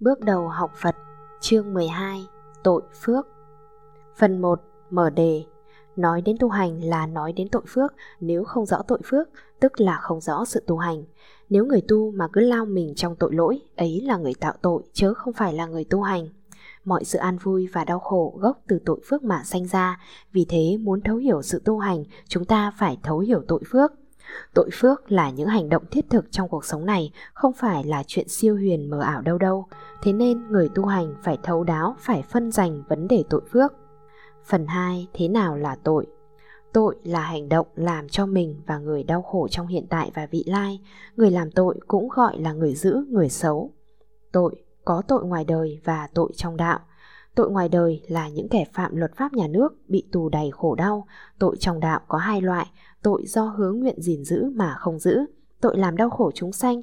Bước đầu học Phật, chương 12, tội phước. Phần 1, mở đề. Nói đến tu hành là nói đến tội phước, nếu không rõ tội phước, tức là không rõ sự tu hành. Nếu người tu mà cứ lao mình trong tội lỗi, ấy là người tạo tội, chứ không phải là người tu hành. Mọi sự an vui và đau khổ gốc từ tội phước mà sanh ra, vì thế muốn thấu hiểu sự tu hành, chúng ta phải thấu hiểu tội phước. Tội phước là những hành động thiết thực trong cuộc sống này, không phải là chuyện siêu huyền mờ ảo đâu đâu. Thế nên người tu hành phải thấu đáo, phải phân dành vấn đề tội phước. Phần 2. Thế nào là tội? Tội là hành động làm cho mình và người đau khổ trong hiện tại và vị lai. Người làm tội cũng gọi là người giữ, người xấu. Tội có tội ngoài đời và tội trong đạo. Tội ngoài đời là những kẻ phạm luật pháp nhà nước bị tù đầy khổ đau. Tội trong đạo có hai loại, tội do hướng nguyện gìn giữ mà không giữ, tội làm đau khổ chúng sanh,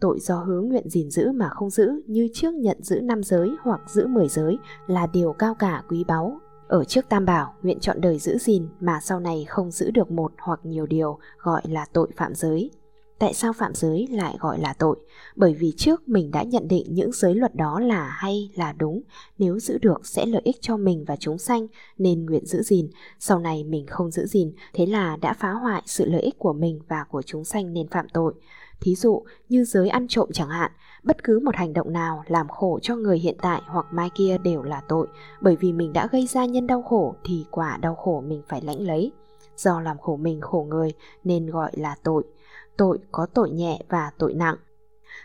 tội do hướng nguyện gìn giữ mà không giữ như trước nhận giữ năm giới hoặc giữ mười giới là điều cao cả quý báu. Ở trước tam bảo, nguyện chọn đời giữ gìn mà sau này không giữ được một hoặc nhiều điều gọi là tội phạm giới. Tại sao phạm giới lại gọi là tội? Bởi vì trước mình đã nhận định những giới luật đó là hay là đúng, nếu giữ được sẽ lợi ích cho mình và chúng sanh nên nguyện giữ gìn. Sau này mình không giữ gìn, thế là đã phá hoại sự lợi ích của mình và của chúng sanh nên phạm tội. Thí dụ như giới ăn trộm chẳng hạn, bất cứ một hành động nào làm khổ cho người hiện tại hoặc mai kia đều là tội, bởi vì mình đã gây ra nhân đau khổ thì quả đau khổ mình phải lãnh lấy. Do làm khổ mình khổ người nên gọi là tội tội có tội nhẹ và tội nặng.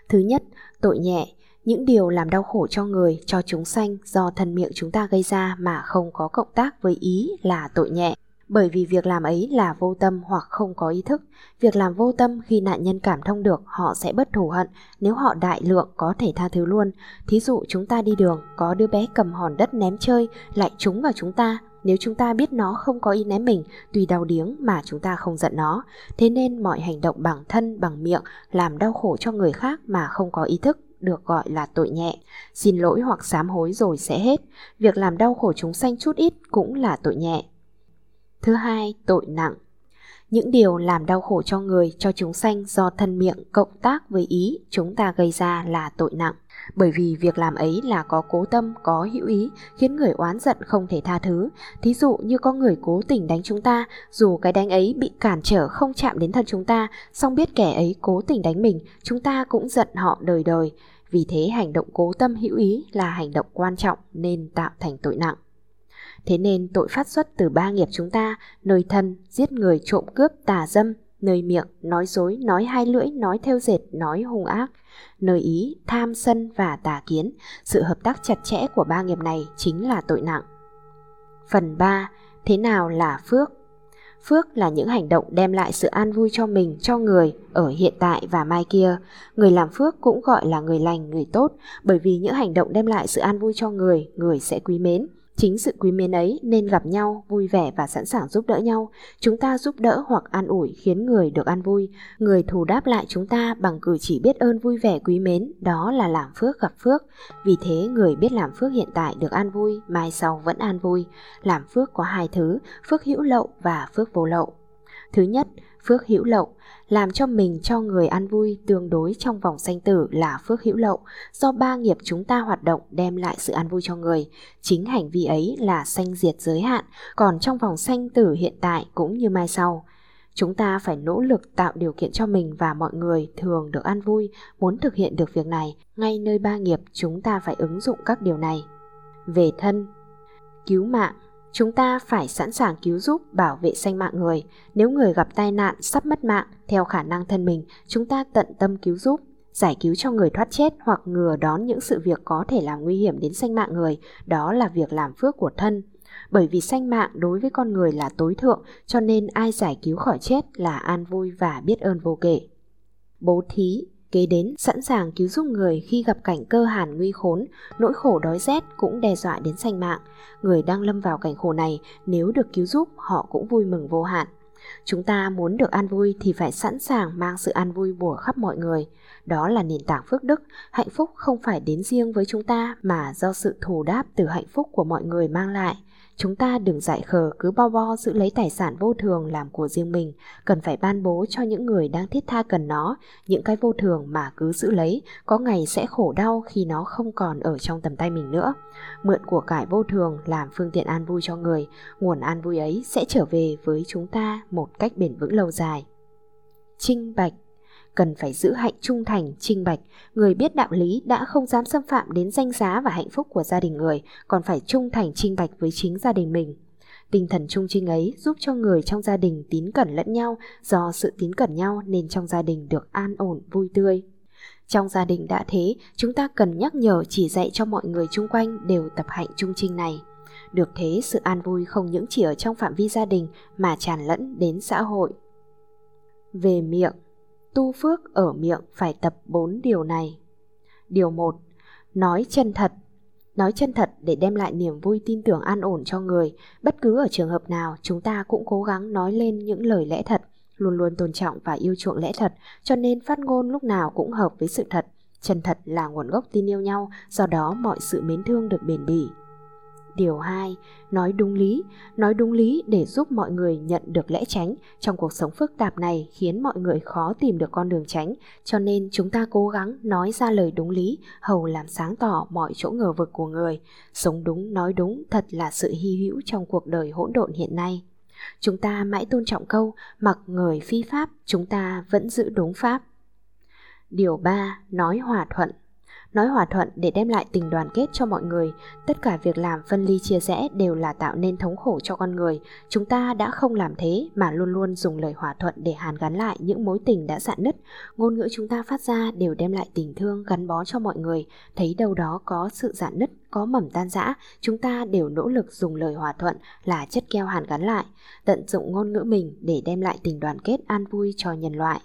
Thứ nhất, tội nhẹ, những điều làm đau khổ cho người, cho chúng sanh do thân miệng chúng ta gây ra mà không có cộng tác với ý là tội nhẹ. Bởi vì việc làm ấy là vô tâm hoặc không có ý thức. Việc làm vô tâm khi nạn nhân cảm thông được họ sẽ bất thù hận, nếu họ đại lượng có thể tha thứ luôn. Thí dụ chúng ta đi đường, có đứa bé cầm hòn đất ném chơi, lại trúng vào chúng ta, nếu chúng ta biết nó không có ý ném mình, tùy đau điếng mà chúng ta không giận nó. Thế nên mọi hành động bằng thân, bằng miệng làm đau khổ cho người khác mà không có ý thức được gọi là tội nhẹ. Xin lỗi hoặc sám hối rồi sẽ hết. Việc làm đau khổ chúng sanh chút ít cũng là tội nhẹ. Thứ hai, tội nặng. Những điều làm đau khổ cho người, cho chúng sanh do thân miệng cộng tác với ý chúng ta gây ra là tội nặng bởi vì việc làm ấy là có cố tâm, có hữu ý, khiến người oán giận không thể tha thứ. Thí dụ như có người cố tình đánh chúng ta, dù cái đánh ấy bị cản trở không chạm đến thân chúng ta, song biết kẻ ấy cố tình đánh mình, chúng ta cũng giận họ đời đời. Vì thế hành động cố tâm hữu ý là hành động quan trọng nên tạo thành tội nặng. Thế nên tội phát xuất từ ba nghiệp chúng ta, nơi thân, giết người trộm cướp, tà dâm, nơi miệng, nói dối, nói hai lưỡi, nói theo dệt, nói hung ác, nơi ý, tham sân và tà kiến. Sự hợp tác chặt chẽ của ba nghiệp này chính là tội nặng. Phần 3. Thế nào là phước? Phước là những hành động đem lại sự an vui cho mình, cho người ở hiện tại và mai kia. Người làm phước cũng gọi là người lành, người tốt, bởi vì những hành động đem lại sự an vui cho người, người sẽ quý mến. Chính sự quý mến ấy nên gặp nhau, vui vẻ và sẵn sàng giúp đỡ nhau. Chúng ta giúp đỡ hoặc an ủi khiến người được an vui. Người thù đáp lại chúng ta bằng cử chỉ biết ơn vui vẻ quý mến, đó là làm phước gặp phước. Vì thế người biết làm phước hiện tại được an vui, mai sau vẫn an vui. Làm phước có hai thứ, phước hữu lậu và phước vô lậu. Thứ nhất, phước hữu lậu làm cho mình cho người ăn vui tương đối trong vòng sanh tử là phước hữu lậu do ba nghiệp chúng ta hoạt động đem lại sự ăn vui cho người. Chính hành vi ấy là sanh diệt giới hạn, còn trong vòng sanh tử hiện tại cũng như mai sau. Chúng ta phải nỗ lực tạo điều kiện cho mình và mọi người thường được ăn vui, muốn thực hiện được việc này. Ngay nơi ba nghiệp, chúng ta phải ứng dụng các điều này. Về thân, cứu mạng. Chúng ta phải sẵn sàng cứu giúp bảo vệ sinh mạng người. Nếu người gặp tai nạn sắp mất mạng, theo khả năng thân mình, chúng ta tận tâm cứu giúp, giải cứu cho người thoát chết hoặc ngừa đón những sự việc có thể làm nguy hiểm đến sinh mạng người, đó là việc làm phước của thân. Bởi vì sinh mạng đối với con người là tối thượng, cho nên ai giải cứu khỏi chết là an vui và biết ơn vô kể. Bố thí kế đến sẵn sàng cứu giúp người khi gặp cảnh cơ hàn nguy khốn, nỗi khổ đói rét cũng đe dọa đến sanh mạng. Người đang lâm vào cảnh khổ này, nếu được cứu giúp, họ cũng vui mừng vô hạn. Chúng ta muốn được an vui thì phải sẵn sàng mang sự an vui bùa khắp mọi người. Đó là nền tảng phước đức, hạnh phúc không phải đến riêng với chúng ta mà do sự thù đáp từ hạnh phúc của mọi người mang lại. Chúng ta đừng dại khờ cứ bao bo giữ lấy tài sản vô thường làm của riêng mình, cần phải ban bố cho những người đang thiết tha cần nó, những cái vô thường mà cứ giữ lấy, có ngày sẽ khổ đau khi nó không còn ở trong tầm tay mình nữa. Mượn của cải vô thường làm phương tiện an vui cho người, nguồn an vui ấy sẽ trở về với chúng ta một cách bền vững lâu dài. Trinh bạch cần phải giữ hạnh trung thành, trinh bạch. Người biết đạo lý đã không dám xâm phạm đến danh giá và hạnh phúc của gia đình người, còn phải trung thành trinh bạch với chính gia đình mình. Tinh thần trung trinh ấy giúp cho người trong gia đình tín cẩn lẫn nhau, do sự tín cẩn nhau nên trong gia đình được an ổn, vui tươi. Trong gia đình đã thế, chúng ta cần nhắc nhở chỉ dạy cho mọi người chung quanh đều tập hạnh trung trinh này. Được thế, sự an vui không những chỉ ở trong phạm vi gia đình mà tràn lẫn đến xã hội. Về miệng, tu phước ở miệng phải tập bốn điều này. Điều 1. Nói chân thật. Nói chân thật để đem lại niềm vui tin tưởng an ổn cho người. Bất cứ ở trường hợp nào, chúng ta cũng cố gắng nói lên những lời lẽ thật, luôn luôn tôn trọng và yêu chuộng lẽ thật, cho nên phát ngôn lúc nào cũng hợp với sự thật. Chân thật là nguồn gốc tin yêu nhau, do đó mọi sự mến thương được bền bỉ. Điều 2, nói đúng lý, nói đúng lý để giúp mọi người nhận được lẽ tránh. Trong cuộc sống phức tạp này khiến mọi người khó tìm được con đường tránh, cho nên chúng ta cố gắng nói ra lời đúng lý, hầu làm sáng tỏ mọi chỗ ngờ vực của người. Sống đúng, nói đúng thật là sự hy hữu trong cuộc đời hỗn độn hiện nay. Chúng ta mãi tôn trọng câu, mặc người phi pháp, chúng ta vẫn giữ đúng pháp. Điều 3. Nói hòa thuận nói hòa thuận để đem lại tình đoàn kết cho mọi người. Tất cả việc làm phân ly chia rẽ đều là tạo nên thống khổ cho con người. Chúng ta đã không làm thế mà luôn luôn dùng lời hòa thuận để hàn gắn lại những mối tình đã dạn nứt. Ngôn ngữ chúng ta phát ra đều đem lại tình thương gắn bó cho mọi người. Thấy đâu đó có sự dạn nứt, có mầm tan rã, chúng ta đều nỗ lực dùng lời hòa thuận là chất keo hàn gắn lại, tận dụng ngôn ngữ mình để đem lại tình đoàn kết an vui cho nhân loại.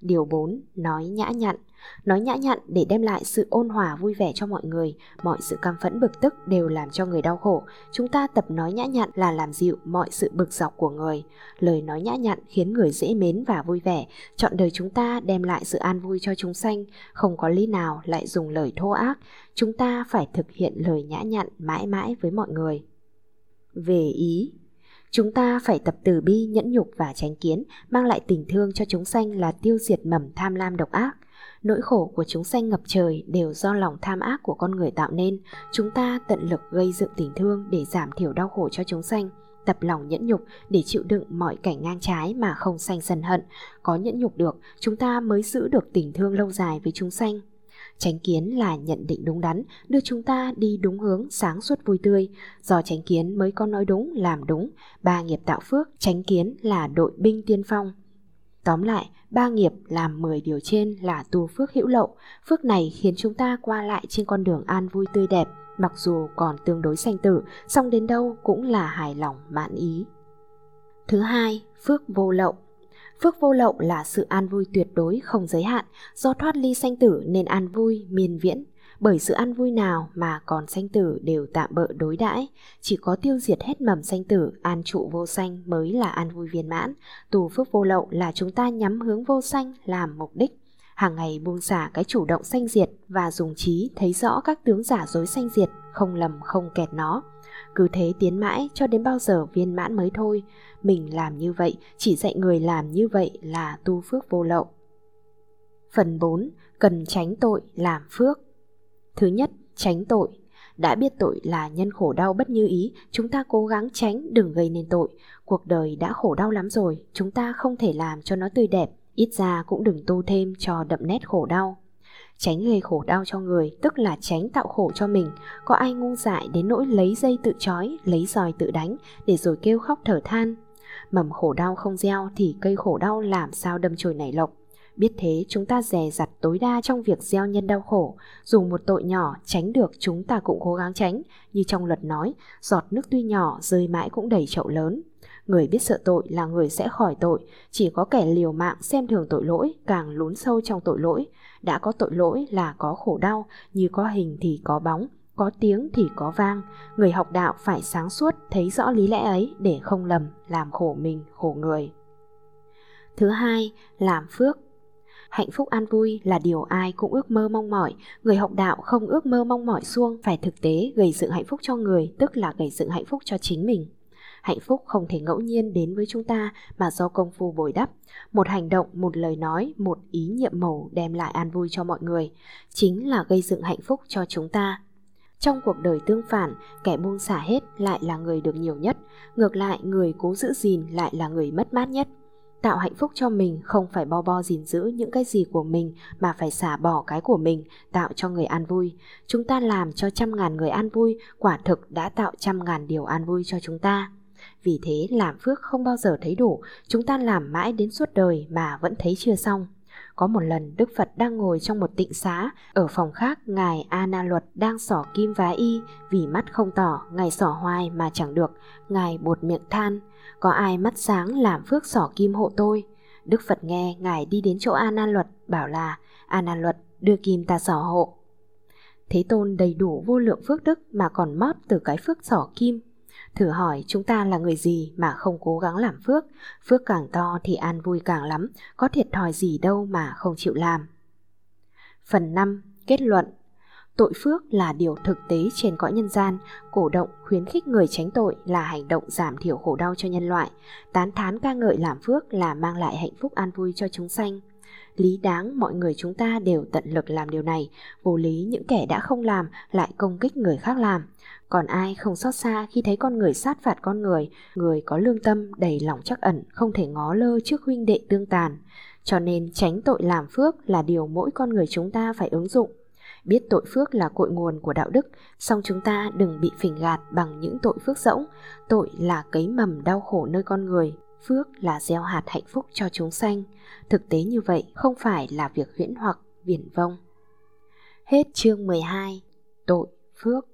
Điều 4. Nói nhã nhặn Nói nhã nhặn để đem lại sự ôn hòa vui vẻ cho mọi người Mọi sự căm phẫn bực tức đều làm cho người đau khổ. Chúng ta tập nói nhã nhặn là làm dịu mọi sự bực dọc của người. Lời nói nhã nhặn khiến người dễ mến và vui vẻ. Chọn đời chúng ta đem lại sự an vui cho chúng sanh. Không có lý nào lại dùng lời thô ác. Chúng ta phải thực hiện lời nhã nhặn mãi mãi với mọi người. Về ý Chúng ta phải tập từ bi, nhẫn nhục và tránh kiến, mang lại tình thương cho chúng sanh là tiêu diệt mầm tham lam độc ác. Nỗi khổ của chúng sanh ngập trời đều do lòng tham ác của con người tạo nên. Chúng ta tận lực gây dựng tình thương để giảm thiểu đau khổ cho chúng sanh tập lòng nhẫn nhục để chịu đựng mọi cảnh ngang trái mà không sanh sân hận. Có nhẫn nhục được, chúng ta mới giữ được tình thương lâu dài với chúng sanh. Chánh kiến là nhận định đúng đắn, đưa chúng ta đi đúng hướng sáng suốt vui tươi. Do chánh kiến mới có nói đúng, làm đúng. Ba nghiệp tạo phước, chánh kiến là đội binh tiên phong. Tóm lại, ba nghiệp làm 10 điều trên là tu phước hữu lậu. Phước này khiến chúng ta qua lại trên con đường an vui tươi đẹp, mặc dù còn tương đối sanh tử, song đến đâu cũng là hài lòng mãn ý. Thứ hai, phước vô lậu. Phước vô lậu là sự an vui tuyệt đối không giới hạn, do thoát ly sanh tử nên an vui miên viễn. Bởi sự an vui nào mà còn sanh tử đều tạm bợ đối đãi, chỉ có tiêu diệt hết mầm sanh tử, an trụ vô sanh mới là an vui viên mãn. Tù phước vô lậu là chúng ta nhắm hướng vô sanh làm mục đích hàng ngày buông xả cái chủ động sanh diệt và dùng trí thấy rõ các tướng giả dối sanh diệt, không lầm không kẹt nó. Cứ thế tiến mãi cho đến bao giờ viên mãn mới thôi. Mình làm như vậy, chỉ dạy người làm như vậy là tu phước vô lậu. Phần 4. Cần tránh tội làm phước Thứ nhất, tránh tội. Đã biết tội là nhân khổ đau bất như ý, chúng ta cố gắng tránh đừng gây nên tội. Cuộc đời đã khổ đau lắm rồi, chúng ta không thể làm cho nó tươi đẹp, ít ra cũng đừng tu thêm cho đậm nét khổ đau. Tránh gây khổ đau cho người tức là tránh tạo khổ cho mình. Có ai ngu dại đến nỗi lấy dây tự trói, lấy roi tự đánh để rồi kêu khóc thở than. Mầm khổ đau không gieo thì cây khổ đau làm sao đâm chồi nảy lộc. Biết thế chúng ta dè dặt tối đa trong việc gieo nhân đau khổ. Dù một tội nhỏ tránh được chúng ta cũng cố gắng tránh. Như trong luật nói, giọt nước tuy nhỏ rơi mãi cũng đầy chậu lớn. Người biết sợ tội là người sẽ khỏi tội. Chỉ có kẻ liều mạng xem thường tội lỗi càng lún sâu trong tội lỗi. Đã có tội lỗi là có khổ đau Như có hình thì có bóng có tiếng thì có vang. Người học đạo phải sáng suốt thấy rõ lý lẽ ấy để không lầm làm khổ mình khổ người. Thứ hai, làm phước. Hạnh phúc an vui là điều ai cũng ước mơ mong mỏi, người học đạo không ước mơ mong mỏi xuông phải thực tế gây dựng hạnh phúc cho người, tức là gây dựng hạnh phúc cho chính mình. Hạnh phúc không thể ngẫu nhiên đến với chúng ta mà do công phu bồi đắp. Một hành động, một lời nói, một ý nhiệm màu đem lại an vui cho mọi người, chính là gây dựng hạnh phúc cho chúng ta. Trong cuộc đời tương phản, kẻ buông xả hết lại là người được nhiều nhất, ngược lại người cố giữ gìn lại là người mất mát nhất. Tạo hạnh phúc cho mình không phải bo bo gìn giữ những cái gì của mình mà phải xả bỏ cái của mình, tạo cho người an vui. Chúng ta làm cho trăm ngàn người an vui, quả thực đã tạo trăm ngàn điều an vui cho chúng ta. Vì thế làm phước không bao giờ thấy đủ, chúng ta làm mãi đến suốt đời mà vẫn thấy chưa xong. Có một lần Đức Phật đang ngồi trong một tịnh xá, ở phòng khác Ngài A Na Luật đang xỏ kim vá y, vì mắt không tỏ, Ngài xỏ hoài mà chẳng được, Ngài buột miệng than, có ai mắt sáng làm phước xỏ kim hộ tôi. Đức Phật nghe Ngài đi đến chỗ A Na Luật, bảo là A Na Luật đưa kim ta xỏ hộ. Thế Tôn đầy đủ vô lượng phước đức mà còn mót từ cái phước xỏ kim Thử hỏi chúng ta là người gì mà không cố gắng làm phước, phước càng to thì an vui càng lắm, có thiệt thòi gì đâu mà không chịu làm. Phần 5. Kết luận Tội phước là điều thực tế trên cõi nhân gian, cổ động khuyến khích người tránh tội là hành động giảm thiểu khổ đau cho nhân loại, tán thán ca ngợi làm phước là mang lại hạnh phúc an vui cho chúng sanh. Lý đáng mọi người chúng ta đều tận lực làm điều này, vô lý những kẻ đã không làm lại công kích người khác làm. Còn ai không xót xa khi thấy con người sát phạt con người, người có lương tâm đầy lòng chắc ẩn không thể ngó lơ trước huynh đệ tương tàn. Cho nên tránh tội làm phước là điều mỗi con người chúng ta phải ứng dụng. Biết tội phước là cội nguồn của đạo đức, song chúng ta đừng bị phỉnh gạt bằng những tội phước rỗng. Tội là cấy mầm đau khổ nơi con người, phước là gieo hạt hạnh phúc cho chúng sanh. Thực tế như vậy không phải là việc huyễn hoặc, viển vông. Hết chương 12 Tội, phước